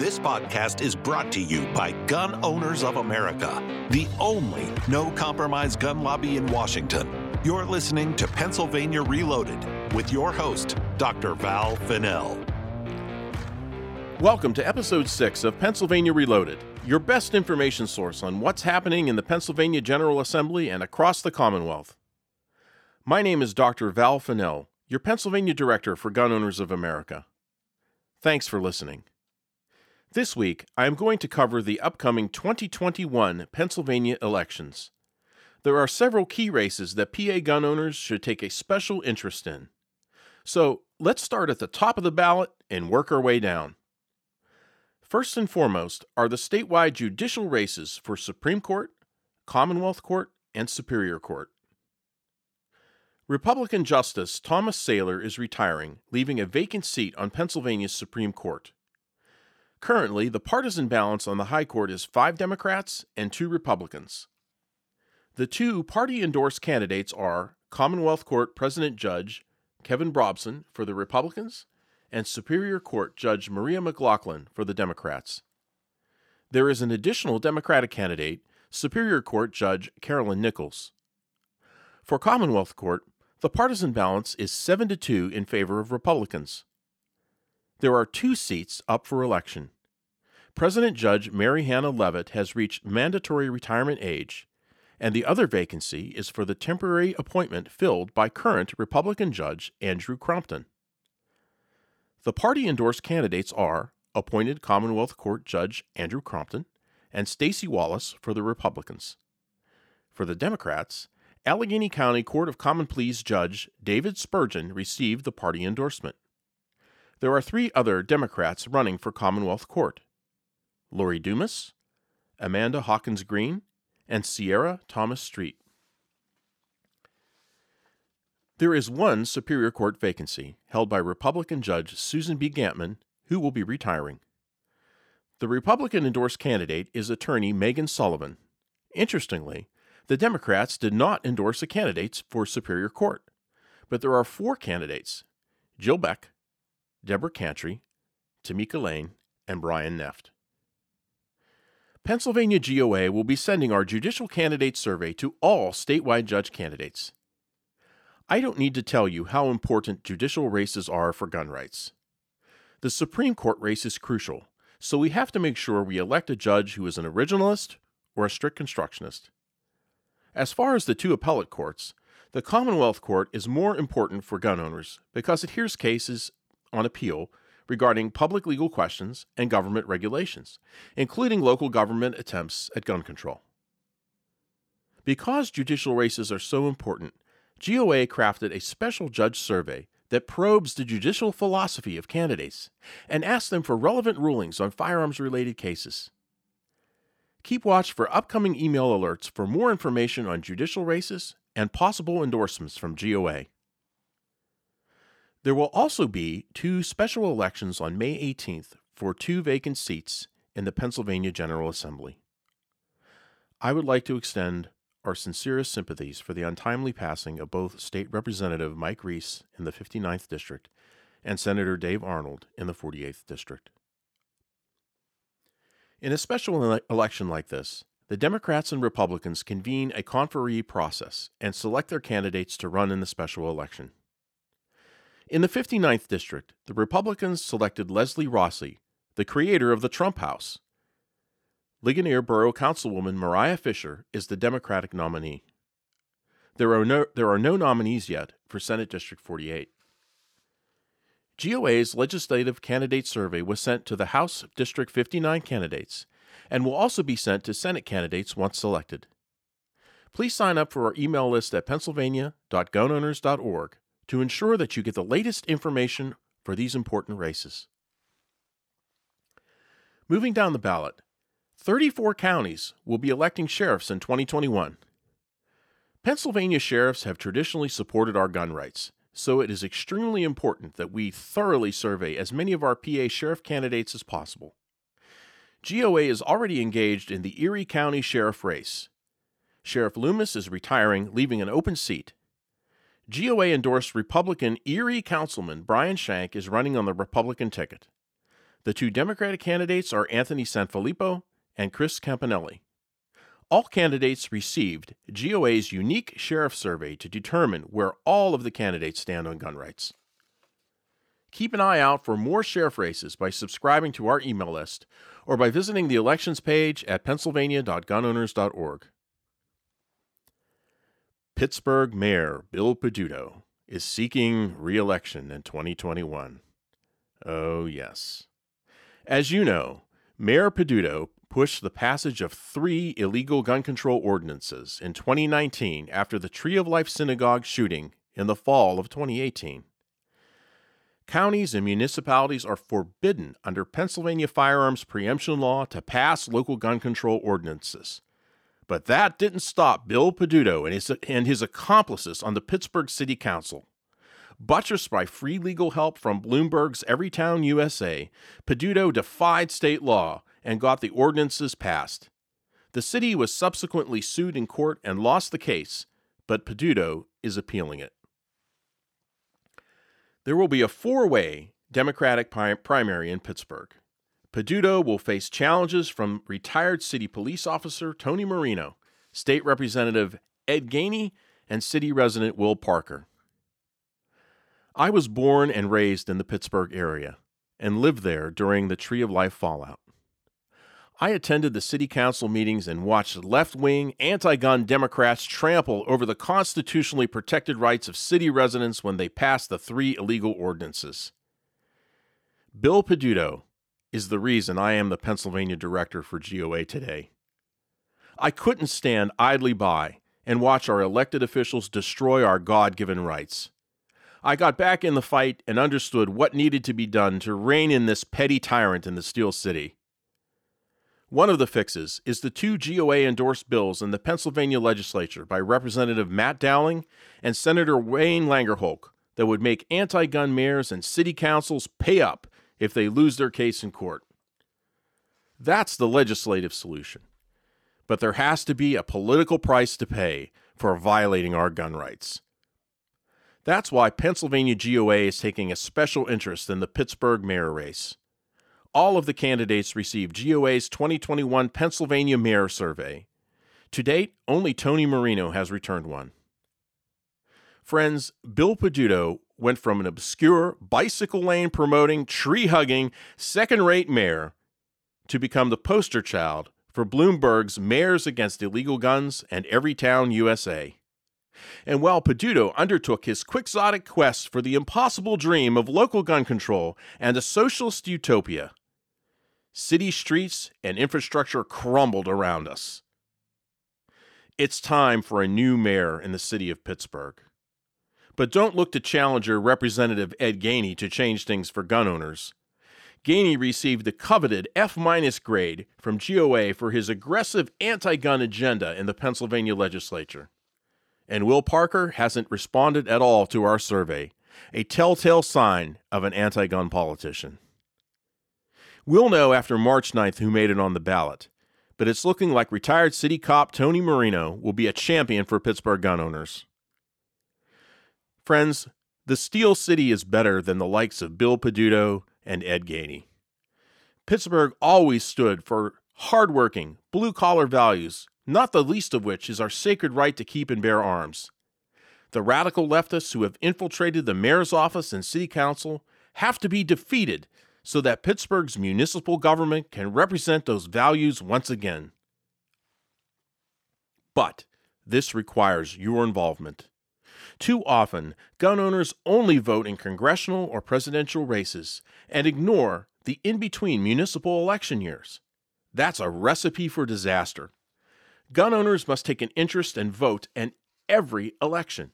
This podcast is brought to you by Gun Owners of America, the only no compromise gun lobby in Washington. You're listening to Pennsylvania Reloaded with your host, Dr. Val Finnell. Welcome to episode 6 of Pennsylvania Reloaded, your best information source on what's happening in the Pennsylvania General Assembly and across the Commonwealth. My name is Dr. Val Finnell, your Pennsylvania Director for Gun Owners of America. Thanks for listening. This week, I am going to cover the upcoming 2021 Pennsylvania elections. There are several key races that PA gun owners should take a special interest in. So let's start at the top of the ballot and work our way down. First and foremost are the statewide judicial races for Supreme Court, Commonwealth Court, and Superior Court. Republican Justice Thomas Saylor is retiring, leaving a vacant seat on Pennsylvania's Supreme Court. Currently, the partisan balance on the High Court is five Democrats and two Republicans. The two party endorsed candidates are Commonwealth Court President Judge Kevin Brobson for the Republicans and Superior Court Judge Maria McLaughlin for the Democrats. There is an additional Democratic candidate, Superior Court Judge Carolyn Nichols. For Commonwealth Court, the partisan balance is 7 to 2 in favor of Republicans there are two seats up for election. President Judge Mary Hannah Leavitt has reached mandatory retirement age, and the other vacancy is for the temporary appointment filled by current Republican Judge Andrew Crompton. The party endorsed candidates are appointed Commonwealth Court Judge Andrew Crompton and Stacy Wallace for the Republicans. For the Democrats, Allegheny County Court of Common Pleas Judge David Spurgeon received the party endorsement. There are three other Democrats running for Commonwealth Court Lori Dumas, Amanda Hawkins Green, and Sierra Thomas Street. There is one Superior Court vacancy held by Republican Judge Susan B. Gantman, who will be retiring. The Republican endorsed candidate is attorney Megan Sullivan. Interestingly, the Democrats did not endorse the candidates for Superior Court, but there are four candidates Jill Beck, Deborah Cantry, Timika Lane, and Bryan Neft. Pennsylvania GOA will be sending our judicial candidate survey to all statewide judge candidates. I don't need to tell you how important judicial races are for gun rights. The Supreme Court race is crucial, so we have to make sure we elect a judge who is an originalist or a strict constructionist. As far as the two appellate courts, the Commonwealth Court is more important for gun owners because it hears cases on appeal regarding public legal questions and government regulations, including local government attempts at gun control. Because judicial races are so important, GOA crafted a special judge survey that probes the judicial philosophy of candidates and asks them for relevant rulings on firearms related cases. Keep watch for upcoming email alerts for more information on judicial races and possible endorsements from GOA. There will also be two special elections on May 18th for two vacant seats in the Pennsylvania General Assembly. I would like to extend our sincerest sympathies for the untimely passing of both State Representative Mike Reese in the 59th District and Senator Dave Arnold in the 48th District. In a special ele- election like this, the Democrats and Republicans convene a conferee process and select their candidates to run in the special election. In the 59th District, the Republicans selected Leslie Rossi, the creator of the Trump House. Ligonier Borough Councilwoman Mariah Fisher is the Democratic nominee. There are no, there are no nominees yet for Senate District 48. GOA's legislative candidate survey was sent to the House District 59 candidates and will also be sent to Senate candidates once selected. Please sign up for our email list at pennsylvania.gunowners.org to ensure that you get the latest information for these important races. Moving down the ballot, 34 counties will be electing sheriffs in 2021. Pennsylvania sheriffs have traditionally supported our gun rights, so it is extremely important that we thoroughly survey as many of our PA sheriff candidates as possible. GOA is already engaged in the Erie County Sheriff race. Sheriff Loomis is retiring, leaving an open seat, GOA endorsed Republican Erie Councilman Brian Shank is running on the Republican ticket. The two Democratic candidates are Anthony Sanfilippo and Chris Campanelli. All candidates received GOA's unique sheriff survey to determine where all of the candidates stand on gun rights. Keep an eye out for more sheriff races by subscribing to our email list or by visiting the elections page at pennsylvania.gunowners.org. Pittsburgh Mayor Bill Peduto is seeking re election in 2021. Oh, yes. As you know, Mayor Peduto pushed the passage of three illegal gun control ordinances in 2019 after the Tree of Life Synagogue shooting in the fall of 2018. Counties and municipalities are forbidden under Pennsylvania firearms preemption law to pass local gun control ordinances. But that didn't stop Bill Peduto and his, and his accomplices on the Pittsburgh City Council. Buttressed by free legal help from Bloomberg's Everytown USA, Peduto defied state law and got the ordinances passed. The city was subsequently sued in court and lost the case, but Peduto is appealing it. There will be a four way Democratic primary in Pittsburgh. Peduto will face challenges from retired city police officer Tony Moreno, state representative Ed Gainey, and city resident Will Parker. I was born and raised in the Pittsburgh area and lived there during the Tree of Life fallout. I attended the city council meetings and watched left wing, anti gun Democrats trample over the constitutionally protected rights of city residents when they passed the three illegal ordinances. Bill Peduto is the reason I am the Pennsylvania director for GOA today. I couldn't stand idly by and watch our elected officials destroy our God given rights. I got back in the fight and understood what needed to be done to rein in this petty tyrant in the Steel City. One of the fixes is the two GOA endorsed bills in the Pennsylvania legislature by Representative Matt Dowling and Senator Wayne Langerholc that would make anti gun mayors and city councils pay up if they lose their case in court. That's the legislative solution. But there has to be a political price to pay for violating our gun rights. That's why Pennsylvania GOA is taking a special interest in the Pittsburgh mayor race all of the candidates received GOA's 2021 Pennsylvania Mayor Survey. To date, only Tony Moreno has returned one. Friends, Bill Peduto went from an obscure bicycle lane promoting, tree hugging, second rate mayor to become the poster child for Bloomberg's Mayors Against Illegal Guns and Everytown USA. And while Peduto undertook his quixotic quest for the impossible dream of local gun control and a socialist utopia, City streets and infrastructure crumbled around us. It's time for a new mayor in the city of Pittsburgh. But don't look to challenger Representative Ed Gainey to change things for gun owners. Gainey received the coveted F minus grade from GOA for his aggressive anti gun agenda in the Pennsylvania legislature. And Will Parker hasn't responded at all to our survey, a telltale sign of an anti gun politician. We'll know after March 9th who made it on the ballot, but it's looking like retired city cop Tony Moreno will be a champion for Pittsburgh gun owners. Friends, the Steel City is better than the likes of Bill Peduto and Ed Gainey. Pittsburgh always stood for hardworking, blue collar values, not the least of which is our sacred right to keep and bear arms. The radical leftists who have infiltrated the mayor's office and city council have to be defeated so that Pittsburgh's municipal government can represent those values once again. But this requires your involvement. Too often, gun owners only vote in congressional or presidential races and ignore the in between municipal election years. That's a recipe for disaster. Gun owners must take an interest and vote in every election.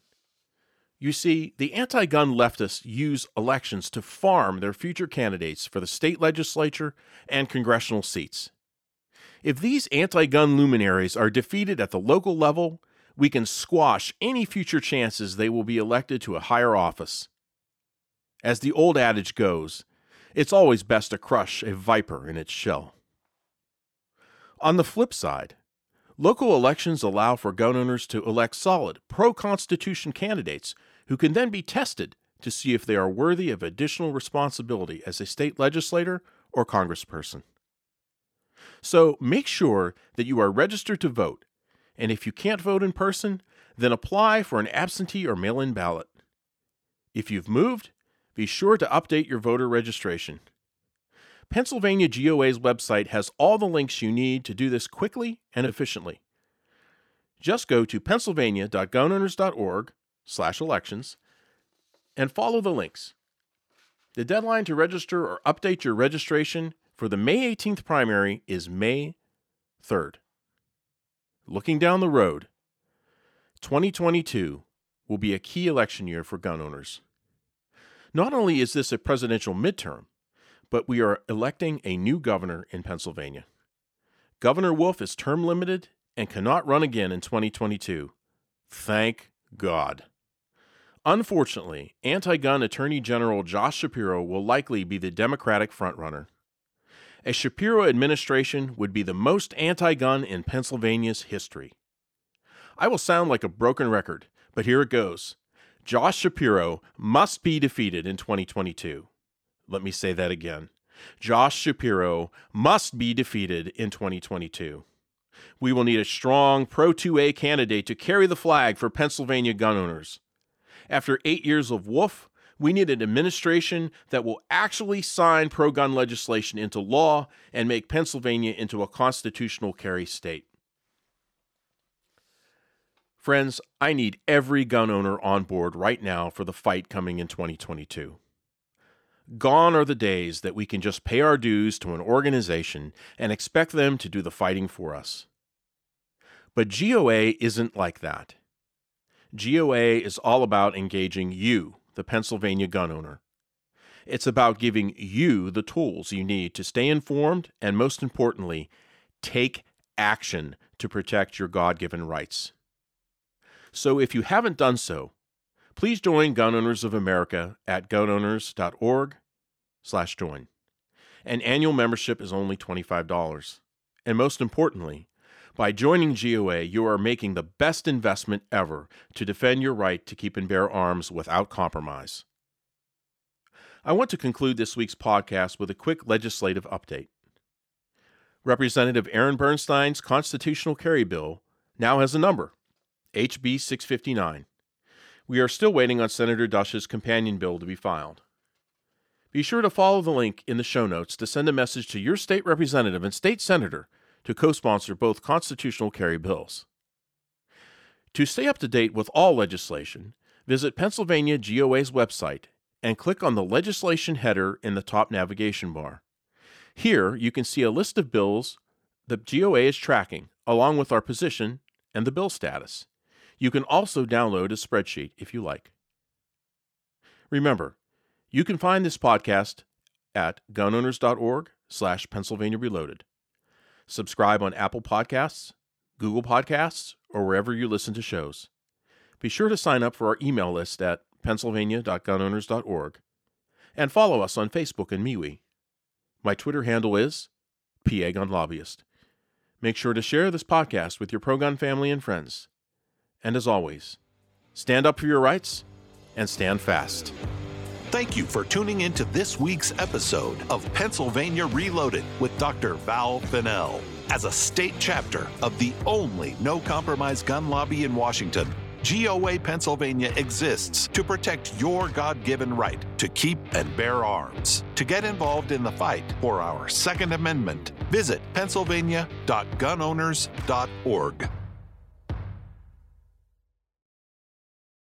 You see, the anti gun leftists use elections to farm their future candidates for the state legislature and congressional seats. If these anti gun luminaries are defeated at the local level, we can squash any future chances they will be elected to a higher office. As the old adage goes, it's always best to crush a viper in its shell. On the flip side, Local elections allow for gun owners to elect solid, pro Constitution candidates who can then be tested to see if they are worthy of additional responsibility as a state legislator or congressperson. So make sure that you are registered to vote, and if you can't vote in person, then apply for an absentee or mail in ballot. If you've moved, be sure to update your voter registration. Pennsylvania GOA's website has all the links you need to do this quickly and efficiently. Just go to pennsylvania.gunowners.org slash elections and follow the links. The deadline to register or update your registration for the May 18th primary is May 3rd. Looking down the road, 2022 will be a key election year for gun owners. Not only is this a presidential midterm, but we are electing a new governor in Pennsylvania. Governor Wolf is term limited and cannot run again in 2022. Thank God. Unfortunately, anti gun Attorney General Josh Shapiro will likely be the Democratic frontrunner. A Shapiro administration would be the most anti gun in Pennsylvania's history. I will sound like a broken record, but here it goes. Josh Shapiro must be defeated in 2022. Let me say that again. Josh Shapiro must be defeated in 2022. We will need a strong Pro 2A candidate to carry the flag for Pennsylvania gun owners. After eight years of Wolf, we need an administration that will actually sign pro gun legislation into law and make Pennsylvania into a constitutional carry state. Friends, I need every gun owner on board right now for the fight coming in 2022. Gone are the days that we can just pay our dues to an organization and expect them to do the fighting for us. But GOA isn't like that. GOA is all about engaging you, the Pennsylvania gun owner. It's about giving you the tools you need to stay informed and, most importantly, take action to protect your God given rights. So if you haven't done so, please join Gun Owners of America at gunowners.org slash join. An annual membership is only $25. And most importantly, by joining GOA, you are making the best investment ever to defend your right to keep and bear arms without compromise. I want to conclude this week's podcast with a quick legislative update. Representative Aaron Bernstine's constitutional carry bill now has a number HB 659. We are still waiting on Senator Dush's companion bill to be filed. Be sure to follow the link in the show notes to send a message to your state representative and state senator to co sponsor both constitutional carry bills. To stay up to date with all legislation, visit Pennsylvania GOA's website and click on the legislation header in the top navigation bar. Here, you can see a list of bills the GOA is tracking, along with our position and the bill status. You can also download a spreadsheet if you like. Remember, you can find this podcast at gunowners.org slash Pennsylvania Reloaded. Subscribe on Apple Podcasts, Google Podcasts, or wherever you listen to shows. Be sure to sign up for our email list at pennsylvania.gunowners.org and follow us on Facebook and MeWe. My Twitter handle is PA Gun Lobbyist. Make sure to share this podcast with your pro gun family and friends. And as always, stand up for your rights and stand fast. Thank you for tuning in to this week's episode of Pennsylvania Reloaded with Dr. Val Finnell. As a state chapter of the only no compromise gun lobby in Washington, GOA Pennsylvania exists to protect your God given right to keep and bear arms. To get involved in the fight for our Second Amendment, visit pennsylvania.gunowners.org.